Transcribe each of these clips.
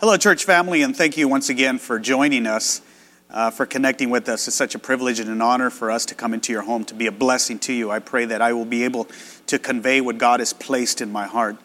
Hello, church family, and thank you once again for joining us, uh, for connecting with us. It's such a privilege and an honor for us to come into your home to be a blessing to you. I pray that I will be able to convey what God has placed in my heart.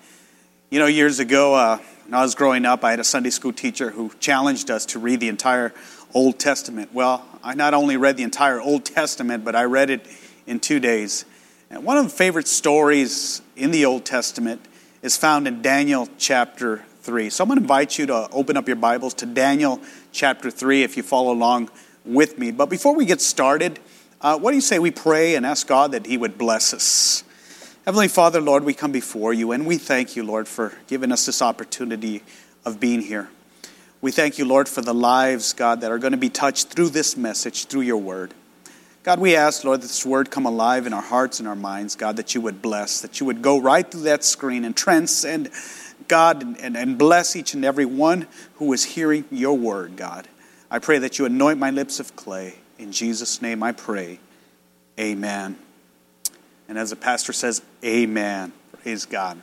You know, years ago, uh, when I was growing up, I had a Sunday school teacher who challenged us to read the entire Old Testament. Well, I not only read the entire Old Testament, but I read it in two days. And one of the favorite stories in the Old Testament is found in Daniel chapter 3. So I'm going to invite you to open up your Bibles to Daniel chapter 3 if you follow along with me. But before we get started, uh, what do you say we pray and ask God that He would bless us? Heavenly Father, Lord, we come before you and we thank you, Lord, for giving us this opportunity of being here. We thank you, Lord, for the lives, God, that are going to be touched through this message, through your word. God, we ask, Lord, that this word come alive in our hearts and our minds, God, that you would bless, that you would go right through that screen and transcend God, and, and bless each and every one who is hearing your word, God. I pray that you anoint my lips of clay. In Jesus' name I pray. Amen. And as the pastor says, Amen. Praise God.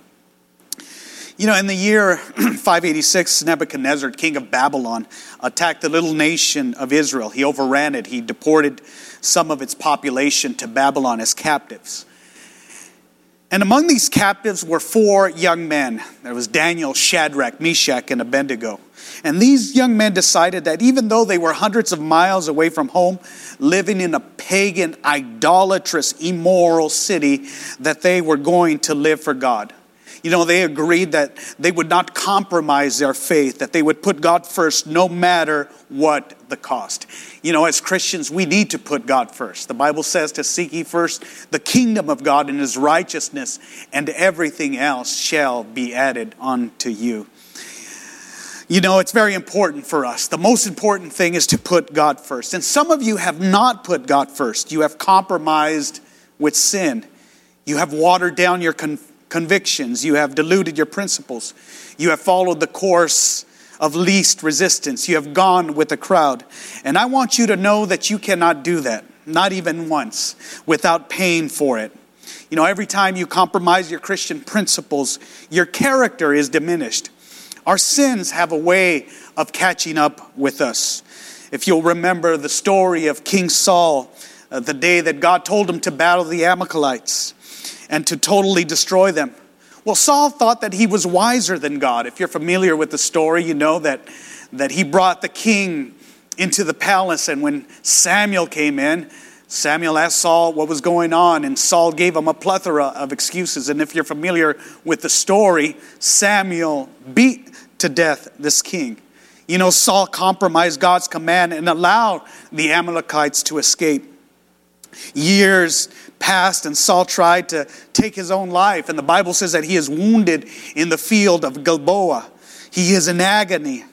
You know, in the year 586, Nebuchadnezzar, king of Babylon, attacked the little nation of Israel. He overran it. He deported some of its population to Babylon as captives. And among these captives were four young men. There was Daniel, Shadrach, Meshach, and Abednego. And these young men decided that even though they were hundreds of miles away from home, living in a pagan, idolatrous, immoral city, that they were going to live for God. You know, they agreed that they would not compromise their faith, that they would put God first no matter what the cost. You know, as Christians, we need to put God first. The Bible says to seek ye first the kingdom of God and his righteousness, and everything else shall be added unto you. You know, it's very important for us. The most important thing is to put God first. And some of you have not put God first. You have compromised with sin. You have watered down your convictions. You have diluted your principles. You have followed the course of least resistance. You have gone with the crowd. And I want you to know that you cannot do that, not even once, without paying for it. You know, every time you compromise your Christian principles, your character is diminished. Our sins have a way of catching up with us. If you'll remember the story of King Saul, uh, the day that God told him to battle the Amalekites and to totally destroy them. Well, Saul thought that he was wiser than God. If you're familiar with the story, you know that, that he brought the king into the palace, and when Samuel came in, Samuel asked Saul what was going on, and Saul gave him a plethora of excuses. And if you're familiar with the story, Samuel beat to death this king. You know, Saul compromised God's command and allowed the Amalekites to escape. Years passed, and Saul tried to take his own life. And the Bible says that he is wounded in the field of Gilboa. He is in agony.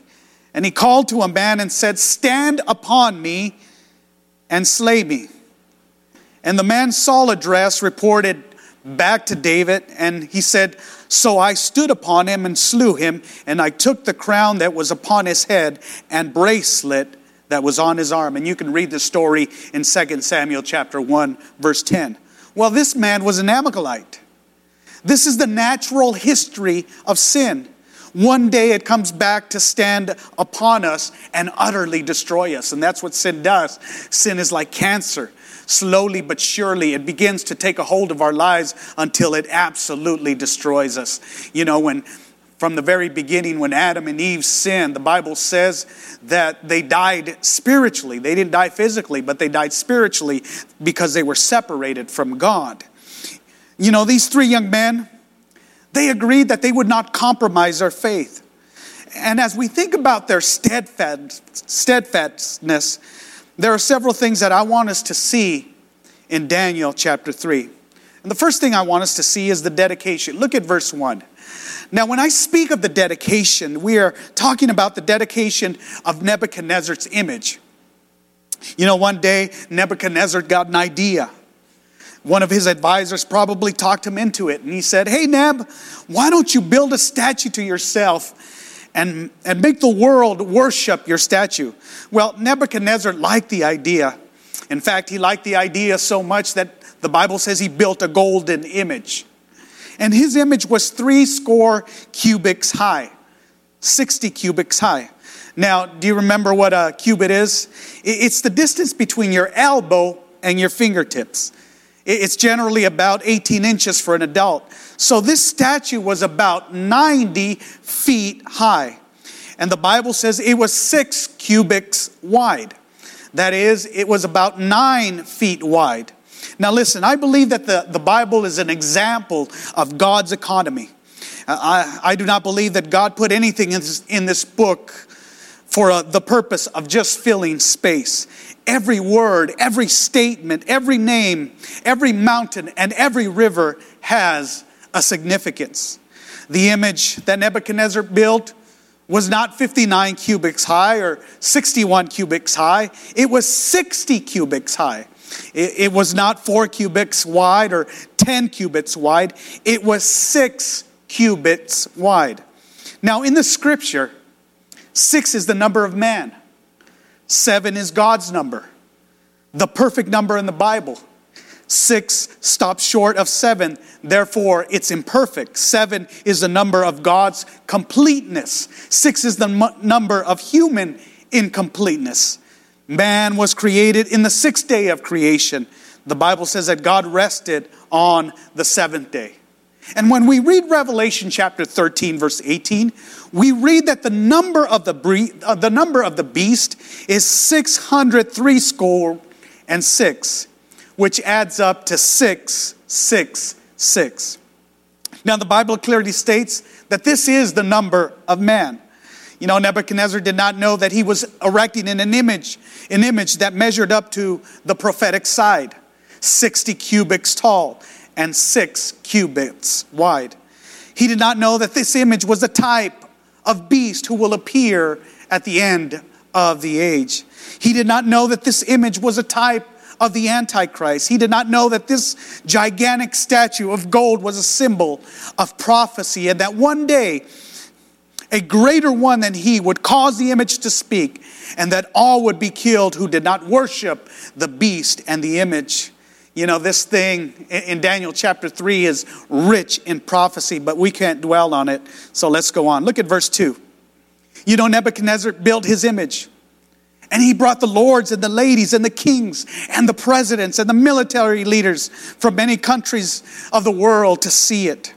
And he called to a man and said, Stand upon me and slay me. And the man Saul addressed reported back to David, and he said, So I stood upon him and slew him, and I took the crown that was upon his head and bracelet that was on his arm. And you can read the story in 2 Samuel chapter 1, verse 10. Well, this man was an Amalekite. This is the natural history of sin. One day it comes back to stand upon us and utterly destroy us. And that's what sin does. Sin is like cancer. Slowly but surely, it begins to take a hold of our lives until it absolutely destroys us. You know, when from the very beginning when Adam and Eve sinned, the Bible says that they died spiritually. They didn't die physically, but they died spiritually because they were separated from God. You know, these three young men, they agreed that they would not compromise their faith. And as we think about their steadfastness, there are several things that I want us to see in Daniel chapter 3. And the first thing I want us to see is the dedication. Look at verse 1. Now, when I speak of the dedication, we are talking about the dedication of Nebuchadnezzar's image. You know, one day Nebuchadnezzar got an idea. One of his advisors probably talked him into it, and he said, Hey, Neb, why don't you build a statue to yourself and, and make the world worship your statue? Well, Nebuchadnezzar liked the idea. In fact, he liked the idea so much that the Bible says he built a golden image and his image was three score cubits high. 60 cubits high. Now, do you remember what a cubit is? It's the distance between your elbow and your fingertips. It's generally about 18 inches for an adult. So this statue was about 90 feet high. And the Bible says it was six cubits wide. That is, it was about nine feet wide. Now, listen, I believe that the, the Bible is an example of God's economy. I, I do not believe that God put anything in this, in this book for uh, the purpose of just filling space. Every word, every statement, every name, every mountain, and every river has a significance. The image that Nebuchadnezzar built was not 59 cubits high or 61 cubits high, it was 60 cubits high. It, it was not four cubits wide or 10 cubits wide, it was six cubits wide. Now, in the scripture, six is the number of man, seven is God's number, the perfect number in the Bible. Six stops short of seven, therefore it's imperfect. Seven is the number of God's completeness. Six is the m- number of human incompleteness. Man was created in the sixth day of creation. The Bible says that God rested on the seventh day. And when we read Revelation chapter 13, verse 18, we read that the number of the, bre- uh, the, number of the beast is 603 score and six which adds up to 666. Now, the Bible clearly states that this is the number of man. You know, Nebuchadnezzar did not know that he was erecting an image, an image that measured up to the prophetic side, 60 cubits tall and 6 cubits wide. He did not know that this image was a type of beast who will appear at the end of the age. He did not know that this image was a type of the Antichrist. He did not know that this gigantic statue of gold was a symbol of prophecy and that one day a greater one than he would cause the image to speak and that all would be killed who did not worship the beast and the image. You know, this thing in Daniel chapter 3 is rich in prophecy, but we can't dwell on it. So let's go on. Look at verse 2. You know, Nebuchadnezzar built his image. And he brought the lords and the ladies and the kings and the presidents and the military leaders from many countries of the world to see it.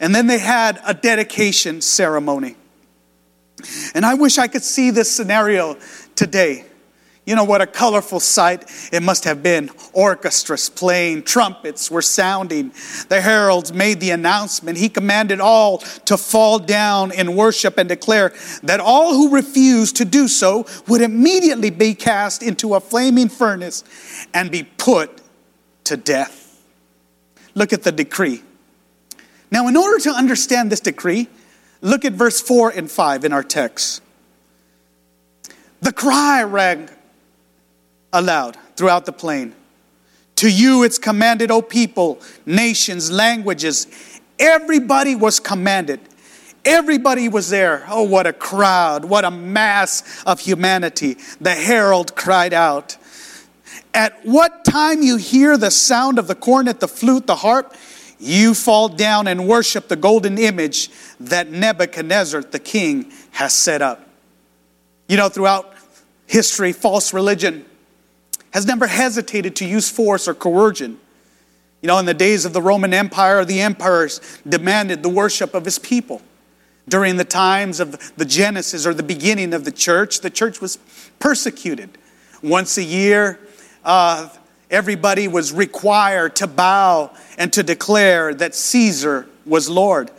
And then they had a dedication ceremony. And I wish I could see this scenario today. You know what a colorful sight it must have been. Orchestras playing, trumpets were sounding. The heralds made the announcement. He commanded all to fall down in worship and declare that all who refused to do so would immediately be cast into a flaming furnace and be put to death. Look at the decree. Now, in order to understand this decree, look at verse 4 and 5 in our text. The cry rang aloud throughout the plain. To you it's commanded, O people, nations, languages. Everybody was commanded. Everybody was there. Oh, what a crowd, what a mass of humanity. The herald cried out. At what time you hear the sound of the cornet, the flute, the harp, you fall down and worship the golden image that Nebuchadnezzar the king has set up. You know, throughout history, false religion has never hesitated to use force or coercion. You know, in the days of the Roman Empire, the emperors demanded the worship of his people. During the times of the Genesis or the beginning of the church, the church was persecuted. Once a year, uh, everybody was required to bow and to declare that Caesar was Lord.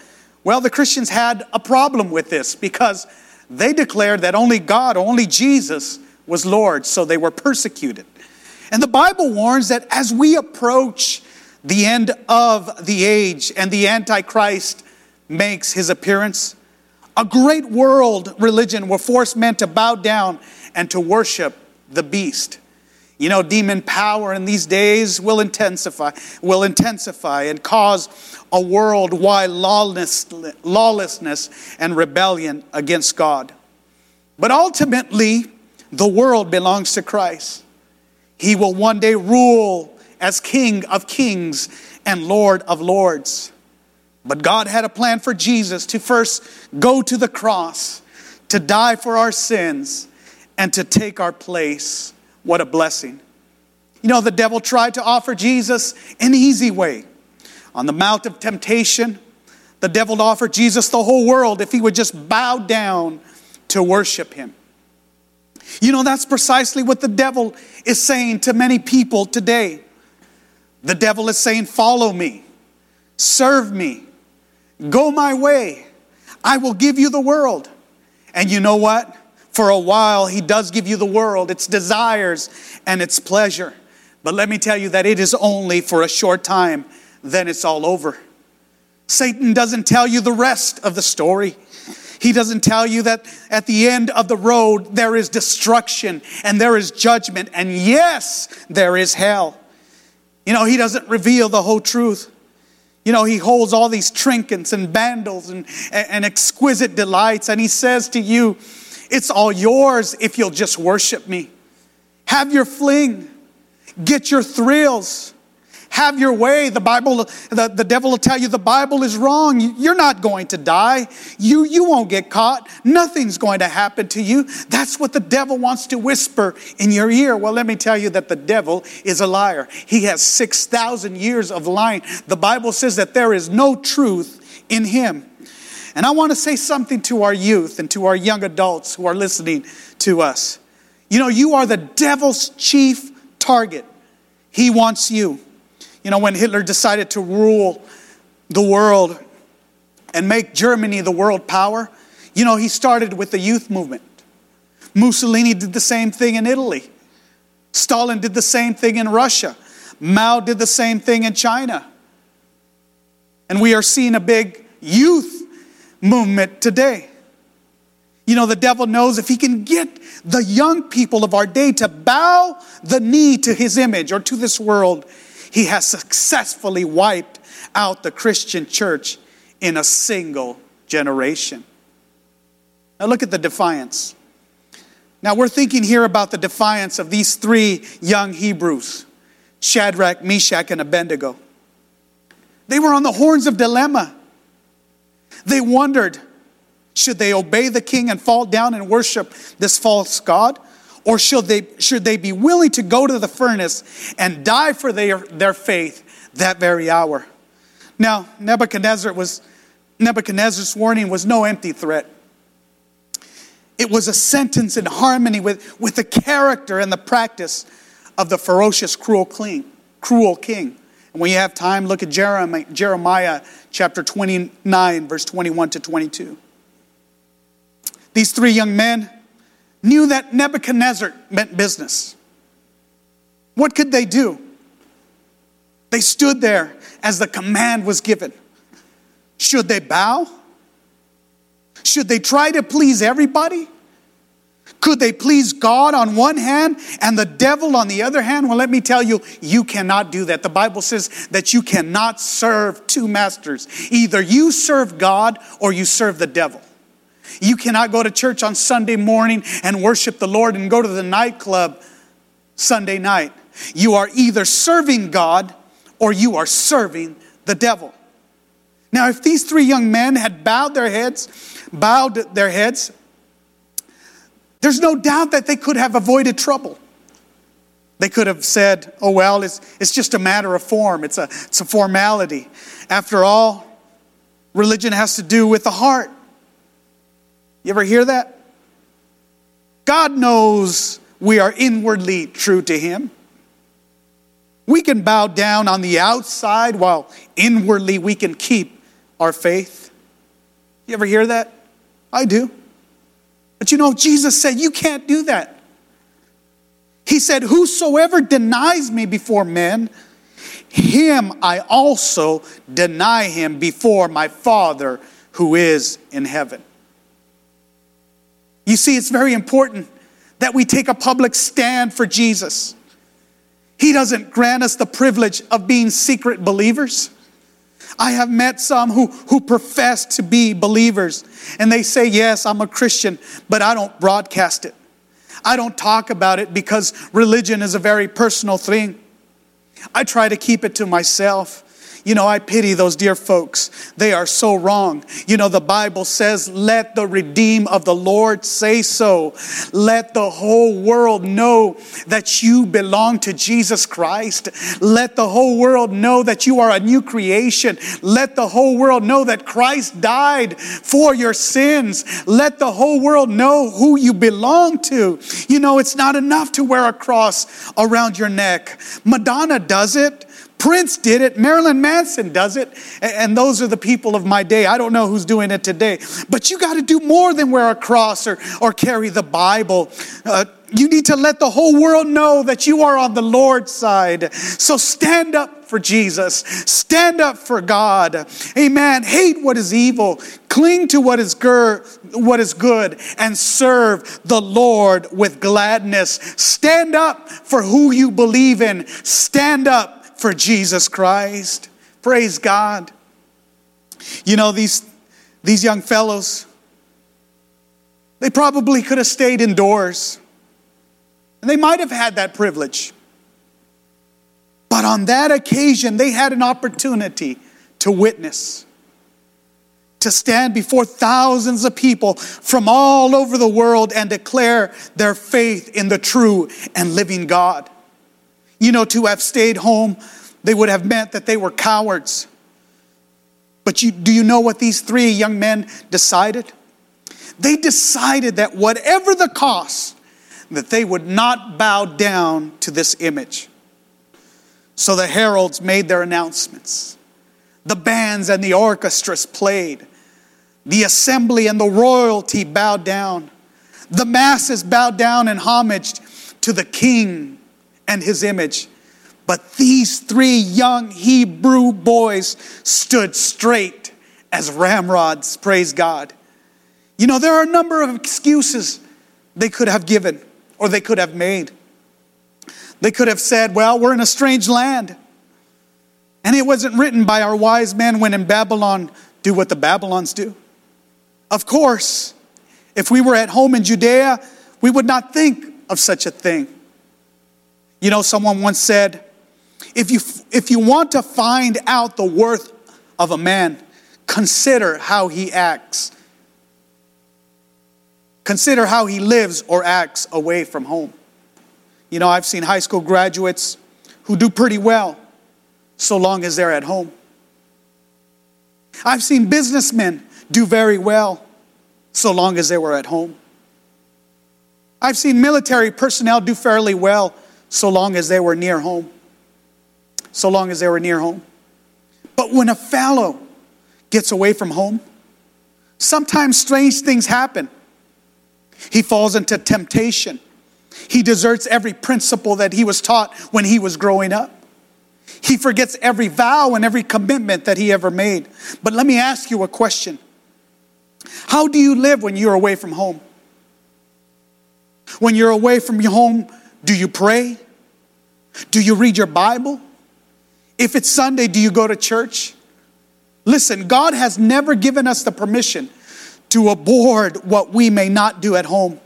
Well, the Christians had a problem with this because they declared that only God, only Jesus was Lord, so they were persecuted. And the Bible warns that as we approach the end of the age and the Antichrist makes his appearance, a great world religion will force men to bow down and to worship the beast. You know, demon power in these days will intensify, will intensify and cause a worldwide lawlessness and rebellion against God. But ultimately, the world belongs to Christ. He will one day rule as King of kings and Lord of lords. But God had a plan for Jesus to first go to the cross, to die for our sins, and to take our place. What a blessing. You know, the devil tried to offer Jesus an easy way. On the Mount of Temptation, the devil offered Jesus the whole world if he would just bow down to worship him. You know, that's precisely what the devil is saying to many people today. The devil is saying, Follow me, serve me, go my way. I will give you the world. And you know what? For a while, he does give you the world, its desires and its pleasure. But let me tell you that it is only for a short time, then it's all over. Satan doesn't tell you the rest of the story. He doesn't tell you that at the end of the road there is destruction and there is judgment, and yes, there is hell. You know, he doesn't reveal the whole truth. You know, he holds all these trinkets and bundles and, and exquisite delights, and he says to you, It's all yours if you'll just worship me. Have your fling, get your thrills. Have your way. The Bible, the, the devil will tell you the Bible is wrong. You're not going to die. You, you won't get caught. Nothing's going to happen to you. That's what the devil wants to whisper in your ear. Well, let me tell you that the devil is a liar. He has 6,000 years of lying. The Bible says that there is no truth in him. And I want to say something to our youth and to our young adults who are listening to us. You know, you are the devil's chief target. He wants you. You know, when Hitler decided to rule the world and make Germany the world power, you know, he started with the youth movement. Mussolini did the same thing in Italy. Stalin did the same thing in Russia. Mao did the same thing in China. And we are seeing a big youth movement today. You know, the devil knows if he can get the young people of our day to bow the knee to his image or to this world, he has successfully wiped out the Christian church in a single generation. Now, look at the defiance. Now, we're thinking here about the defiance of these three young Hebrews Shadrach, Meshach, and Abednego. They were on the horns of dilemma. They wondered should they obey the king and fall down and worship this false God? Or should they, should they be willing to go to the furnace and die for their, their faith that very hour? Now, Nebuchadnezzar was, Nebuchadnezzar's warning was no empty threat. It was a sentence in harmony with, with the character and the practice of the ferocious, cruel king. Cruel king. And when you have time, look at Jeremiah, Jeremiah chapter 29, verse 21 to 22. These three young men, knew that Nebuchadnezzar meant business. What could they do? They stood there as the command was given. Should they bow? Should they try to please everybody? Could they please God on one hand and the devil on the other hand? Well, let me tell you, you cannot do that. The Bible says that you cannot serve two masters. Either you serve God or you serve the devil. You cannot go to church on Sunday morning and worship the Lord and go to the nightclub Sunday night. You are either serving God or you are serving the devil. Now, if these three young men had bowed their heads, bowed their heads, there's no doubt that they could have avoided trouble. They could have said, oh, well, it's, it's just a matter of form, it's a, it's a formality. After all, religion has to do with the heart. You ever hear that? God knows we are inwardly true to Him. We can bow down on the outside while inwardly we can keep our faith. You ever hear that? I do. But you know, Jesus said, You can't do that. He said, Whosoever denies me before men, him I also deny him before my Father who is in heaven. You see, it's very important that we take a public stand for Jesus. He doesn't grant us the privilege of being secret believers. I have met some who, who profess to be believers, and they say, Yes, I'm a Christian, but I don't broadcast it. I don't talk about it because religion is a very personal thing. I try to keep it to myself. You know, I pity those dear folks. They are so wrong. You know, the Bible says, let the redeem of the Lord say so. Let the whole world know that you belong to Jesus Christ. Let the whole world know that you are a new creation. Let the whole world know that Christ died for your sins. Let the whole world know who you belong to. You know, it's not enough to wear a cross around your neck. Madonna does it. Prince did it. Marilyn Manson does it. And those are the people of my day. I don't know who's doing it today. But you got to do more than wear a cross or, or carry the Bible. Uh, you need to let the whole world know that you are on the Lord's side. So stand up for Jesus. Stand up for God. Amen. Hate what is evil. Cling to what is, gur- what is good and serve the Lord with gladness. Stand up for who you believe in. Stand up for Jesus Christ. Praise God. You know, these, these young fellows, they probably could have stayed indoors. And they might have had that privilege. But on that occasion, they had an opportunity to witness, to stand before thousands of people from all over the world and declare their faith in the true and living God. You know, to have stayed home, they would have meant that they were cowards. But you, do you know what these three young men decided? They decided that whatever the cost, that they would not bow down to this image. So the heralds made their announcements. The bands and the orchestras played. The assembly and the royalty bowed down. The masses bowed down in homage to the king and his image. But these three young Hebrew boys stood straight as ramrods, praise God. You know, there are a number of excuses they could have given or they could have made. They could have said, Well, we're in a strange land. And it wasn't written by our wise men when in Babylon do what the Babylons do. Of course, if we were at home in Judea, we would not think of such a thing. You know, someone once said, if you, if you want to find out the worth of a man, consider how he acts. Consider how he lives or acts away from home. You know, I've seen high school graduates who do pretty well so long as they're at home. I've seen businessmen do very well so long as they were at home. I've seen military personnel do fairly well so long as they were near home. So long as they were near home. But when a fellow gets away from home, sometimes strange things happen. He falls into temptation. He deserts every principle that he was taught when he was growing up. He forgets every vow and every commitment that he ever made. But let me ask you a question How do you live when you're away from home? When you're away from your home, do you pray? Do you read your Bible? If it's Sunday, do you go to church? Listen, God has never given us the permission to abhor what we may not do at home.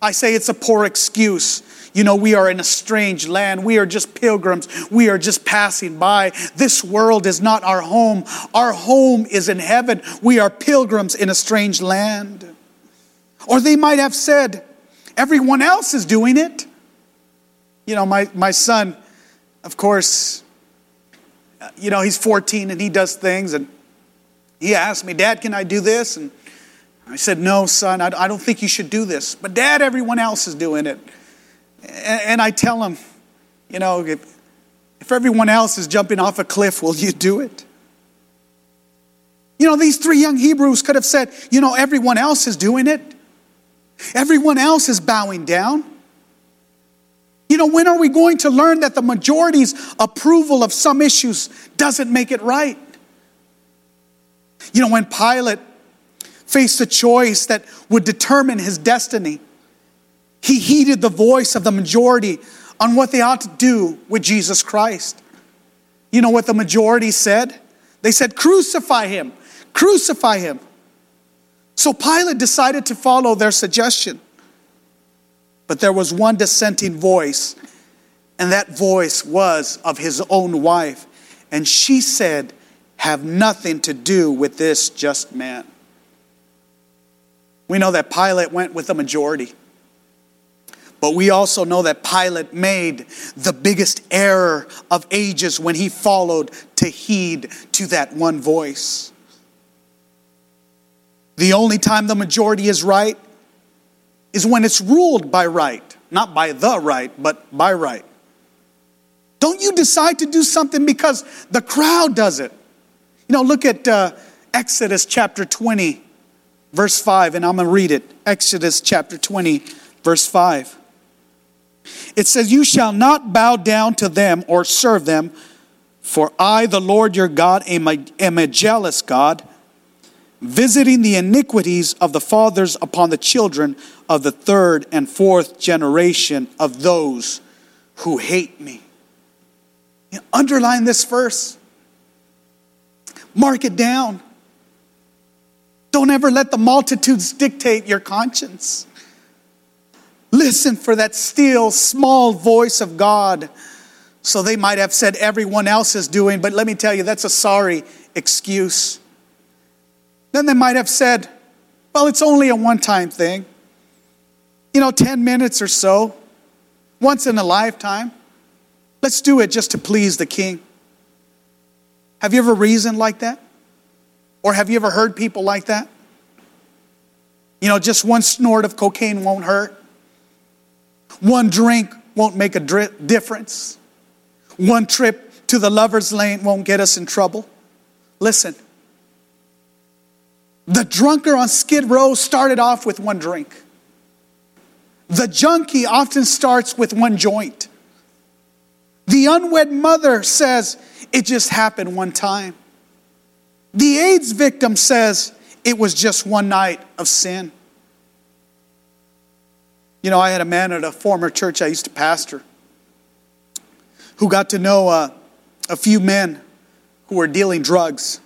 I say it's a poor excuse. You know, we are in a strange land. We are just pilgrims. We are just passing by. This world is not our home. Our home is in heaven. We are pilgrims in a strange land. Or they might have said, everyone else is doing it. You know, my, my son, of course, you know, he's 14 and he does things. And he asked me, Dad, can I do this? And I said, No, son, I, I don't think you should do this. But, Dad, everyone else is doing it. And, and I tell him, you know, if, if everyone else is jumping off a cliff, will you do it? You know, these three young Hebrews could have said, you know, everyone else is doing it. Everyone else is bowing down. You know, when are we going to learn that the majority's approval of some issues doesn't make it right? You know, when Pilate faced a choice that would determine his destiny, he heeded the voice of the majority on what they ought to do with Jesus Christ. You know what the majority said? They said, Crucify him, crucify him. So Pilate decided to follow their suggestion. But there was one dissenting voice, and that voice was of his own wife. and she said, Have nothing to do with this just man. We know that Pilate went with a majority. But we also know that Pilate made the biggest error of ages when he followed to heed to that one voice. The only time the majority is right is when it's ruled by right, not by the right, but by right. Don't you decide to do something because the crowd does it. You know, look at uh, Exodus chapter 20, verse 5, and I'm going to read it. Exodus chapter 20, verse 5. It says, You shall not bow down to them or serve them, for I, the Lord your God, am a, am a jealous God, visiting the iniquities of the fathers upon the children of the third and fourth generation of those who hate me. You know, underline this verse, mark it down. Don't ever let the multitudes dictate your conscience. Listen for that still small voice of God. So they might have said everyone else is doing, but let me tell you, that's a sorry excuse. Then they might have said, well, it's only a one time thing. You know, 10 minutes or so, once in a lifetime. Let's do it just to please the king. Have you ever reasoned like that? Or have you ever heard people like that? You know, just one snort of cocaine won't hurt. One drink won't make a difference. One trip to the lover's lane won't get us in trouble. Listen, the drunker on Skid Row started off with one drink. The junkie often starts with one joint. The unwed mother says, It just happened one time. The AIDS victim says, It was just one night of sin. You know, I had a man at a former church I used to pastor who got to know uh, a few men who were dealing drugs.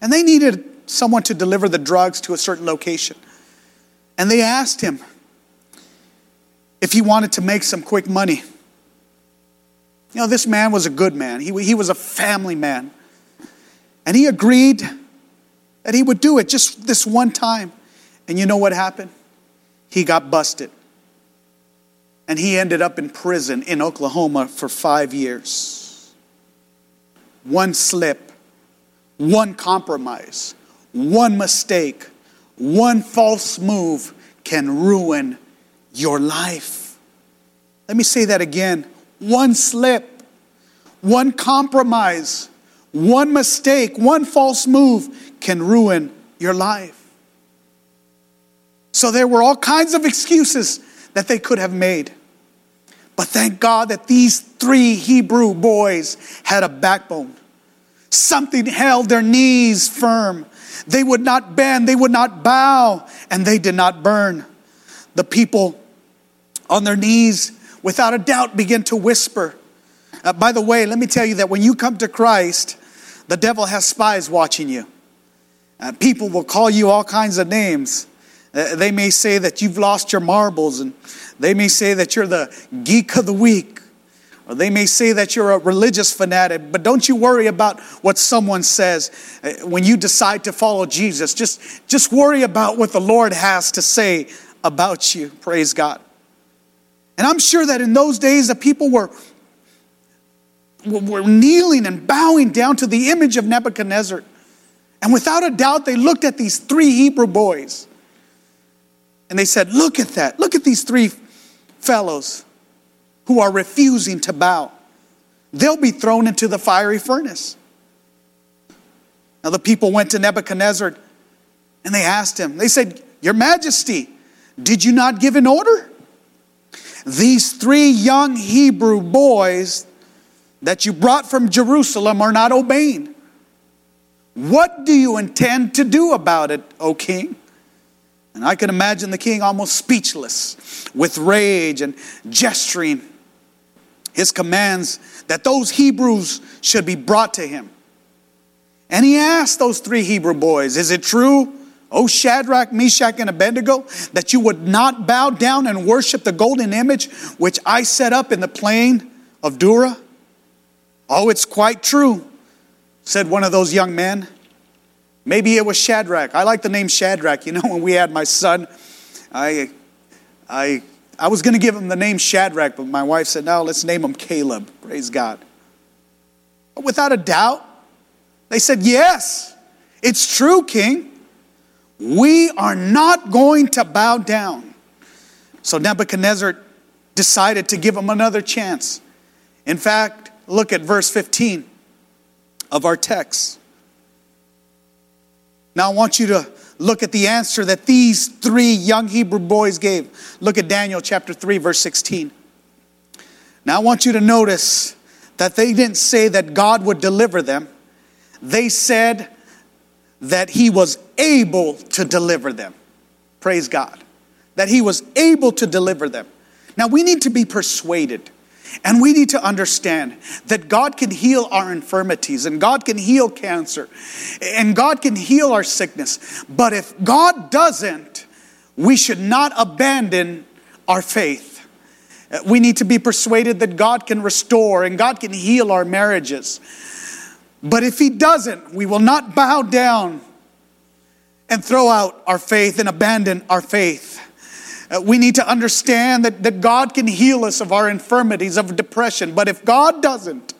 And they needed someone to deliver the drugs to a certain location. And they asked him if he wanted to make some quick money. You know, this man was a good man, he, he was a family man. And he agreed that he would do it just this one time. And you know what happened? he got busted. And he ended up in prison in Oklahoma for five years. One slip, one compromise, one mistake, one false move can ruin your life. Let me say that again. One slip, one compromise, one mistake, one false move can ruin your life. So there were all kinds of excuses that they could have made. But thank God that these three Hebrew boys had a backbone. Something held their knees firm. They would not bend, they would not bow, and they did not burn. The people on their knees, without a doubt, begin to whisper. Uh, by the way, let me tell you that when you come to Christ, the devil has spies watching you. Uh, people will call you all kinds of names. Uh, they may say that you've lost your marbles, and they may say that you're the geek of the week, or they may say that you're a religious fanatic. But don't you worry about what someone says uh, when you decide to follow Jesus. Just, just worry about what the Lord has to say about you. Praise God. And I'm sure that in those days, the people were, were kneeling and bowing down to the image of Nebuchadnezzar. And without a doubt, they looked at these three Hebrew boys and they said, Look at that. Look at these three fellows who are refusing to bow. They'll be thrown into the fiery furnace. Now, the people went to Nebuchadnezzar and they asked him, They said, Your Majesty, did you not give an order? These three young Hebrew boys that you brought from Jerusalem are not obeying. What do you intend to do about it, O king? And I can imagine the king almost speechless with rage and gesturing his commands that those Hebrews should be brought to him. And he asked those three Hebrew boys, Is it true, O Shadrach, Meshach, and Abednego, that you would not bow down and worship the golden image which I set up in the plain of Dura? Oh, it's quite true, said one of those young men. Maybe it was Shadrach. I like the name Shadrach. You know, when we had my son, I, I, I was going to give him the name Shadrach, but my wife said, no, let's name him Caleb. Praise God. But without a doubt, they said, yes, it's true, King. We are not going to bow down. So Nebuchadnezzar decided to give him another chance. In fact, look at verse 15 of our text. Now I want you to look at the answer that these three young Hebrew boys gave. Look at Daniel chapter 3, verse 16. Now I want you to notice that they didn't say that God would deliver them, they said that He was able to deliver them. Praise God. That He was able to deliver them. Now we need to be persuaded and we need to understand that God can heal our infirmities and God can heal cancer and God can heal our sickness. But if God doesn't, we should not abandon our faith. We need to be persuaded that God can restore and God can heal our marriages. But if He doesn't, we will not bow down and throw out our faith and abandon our faith. Uh, we need to understand that, that God can heal us of our infirmities, of depression. But if God doesn't,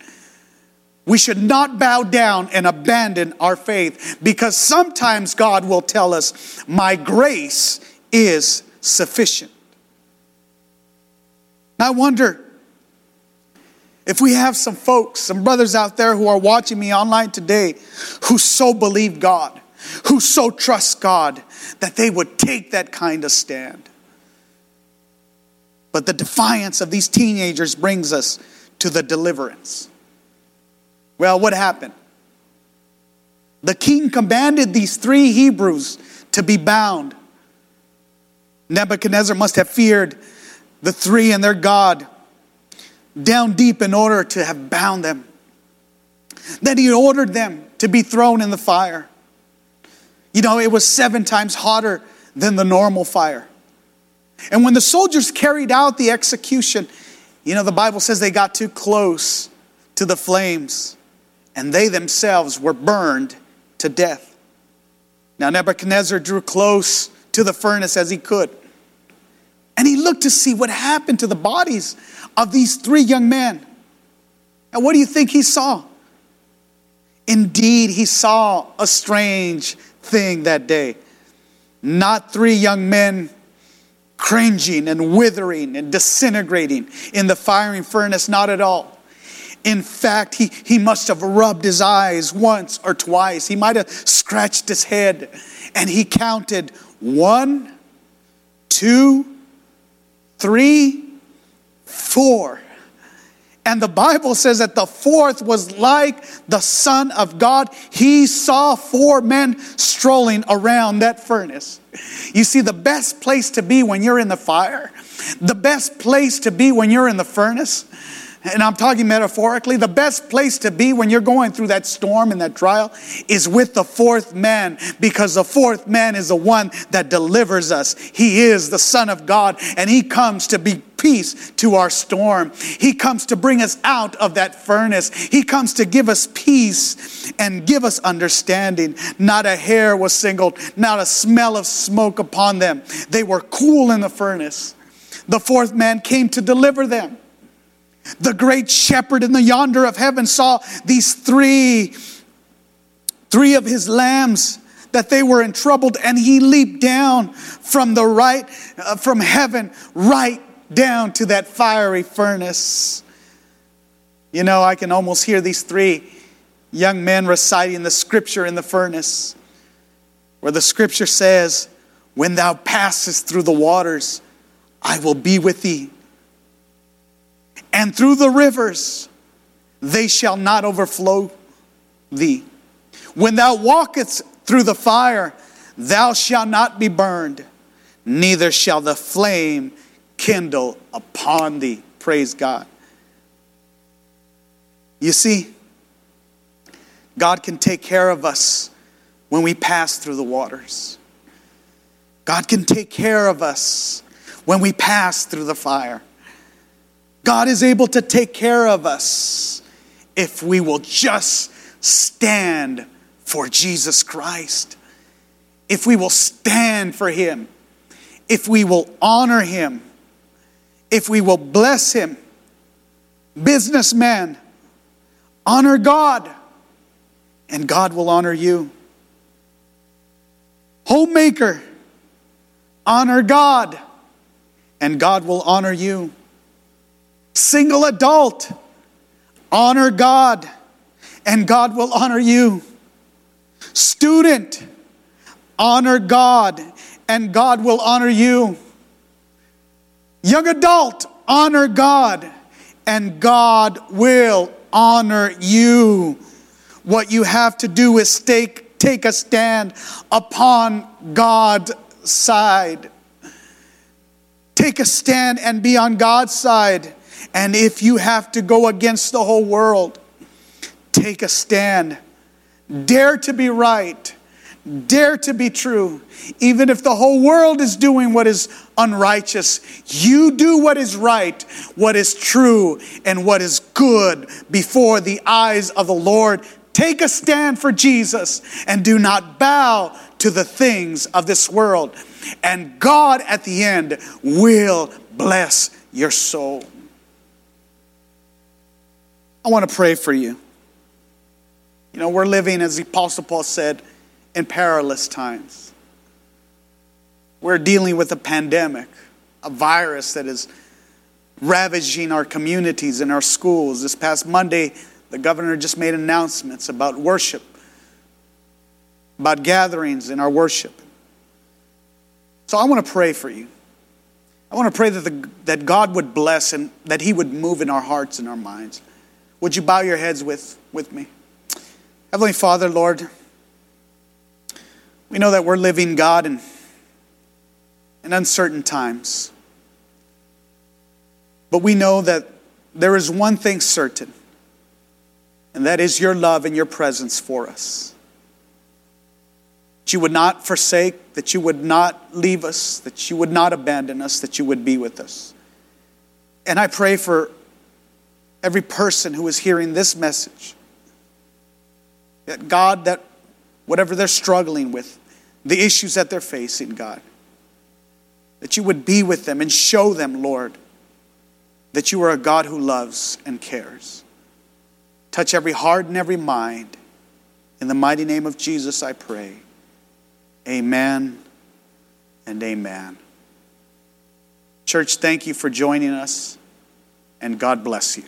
we should not bow down and abandon our faith because sometimes God will tell us, My grace is sufficient. I wonder if we have some folks, some brothers out there who are watching me online today who so believe God, who so trust God that they would take that kind of stand. But the defiance of these teenagers brings us to the deliverance. Well, what happened? The king commanded these three Hebrews to be bound. Nebuchadnezzar must have feared the three and their God down deep in order to have bound them. Then he ordered them to be thrown in the fire. You know, it was seven times hotter than the normal fire. And when the soldiers carried out the execution, you know, the Bible says they got too close to the flames and they themselves were burned to death. Now, Nebuchadnezzar drew close to the furnace as he could. And he looked to see what happened to the bodies of these three young men. And what do you think he saw? Indeed, he saw a strange thing that day. Not three young men cringing and withering and disintegrating in the firing furnace, not at all. In fact, he, he must have rubbed his eyes once or twice. He might have scratched his head and he counted one, two, three, four. And the Bible says that the fourth was like the Son of God. He saw four men strolling around that furnace. You see, the best place to be when you're in the fire, the best place to be when you're in the furnace, and I'm talking metaphorically, the best place to be when you're going through that storm and that trial is with the fourth man because the fourth man is the one that delivers us. He is the Son of God and He comes to be peace to our storm. He comes to bring us out of that furnace. He comes to give us peace and give us understanding. Not a hair was singled, not a smell of smoke upon them. They were cool in the furnace. The fourth man came to deliver them. The great shepherd in the yonder of heaven saw these three, three of his lambs that they were in trouble, and he leaped down from the right, uh, from heaven, right down to that fiery furnace. You know, I can almost hear these three young men reciting the scripture in the furnace, where the scripture says, When thou passest through the waters, I will be with thee and through the rivers they shall not overflow thee. When thou walkest through the fire, thou shalt not be burned, neither shall the flame kindle upon thee. Praise God. You see, God can take care of us when we pass through the waters. God can take care of us when we pass through the fire. God is able to take care of us if we will just stand for Jesus Christ. If we will stand for Him. If we will honor Him. If we will bless Him. Businessman, honor God, and God will honor you. Homemaker, honor God, and God will honor you. Single adult, honor God, and God will honor you. Student, honor God, and God will honor you. Young adult, honor God, and God will honor you. What you have to do is take, take a stand upon God's side. Take a stand and be on God's side. And if you have to go against the whole world, take a stand. Dare to be right. Dare to be true. Even if the whole world is doing what is unrighteous, you do what is right, what is true, and what is good before the eyes of the Lord. Take a stand for Jesus and do not bow to the things of this world. And God at the end will bless your soul. I want to pray for you. You know, we're living, as the Apostle Paul said, in perilous times. We're dealing with a pandemic, a virus that is ravaging our communities and our schools. This past Monday, the governor just made announcements about worship, about gatherings in our worship. So I want to pray for you. I want to pray that, the, that God would bless and that He would move in our hearts and our minds. Would you bow your heads with, with me? Heavenly Father, Lord, we know that we're living, God, in, in uncertain times. But we know that there is one thing certain, and that is your love and your presence for us. That you would not forsake, that you would not leave us, that you would not abandon us, that you would be with us. And I pray for every person who is hearing this message that God, that whatever they're struggling with, the issues that they're facing, God, that you would be with them and show them, Lord, that you are a God who loves and cares. Touch every heart and every mind. In the mighty name of Jesus, I pray. Amen and amen. Church, thank you for joining us, and God bless you.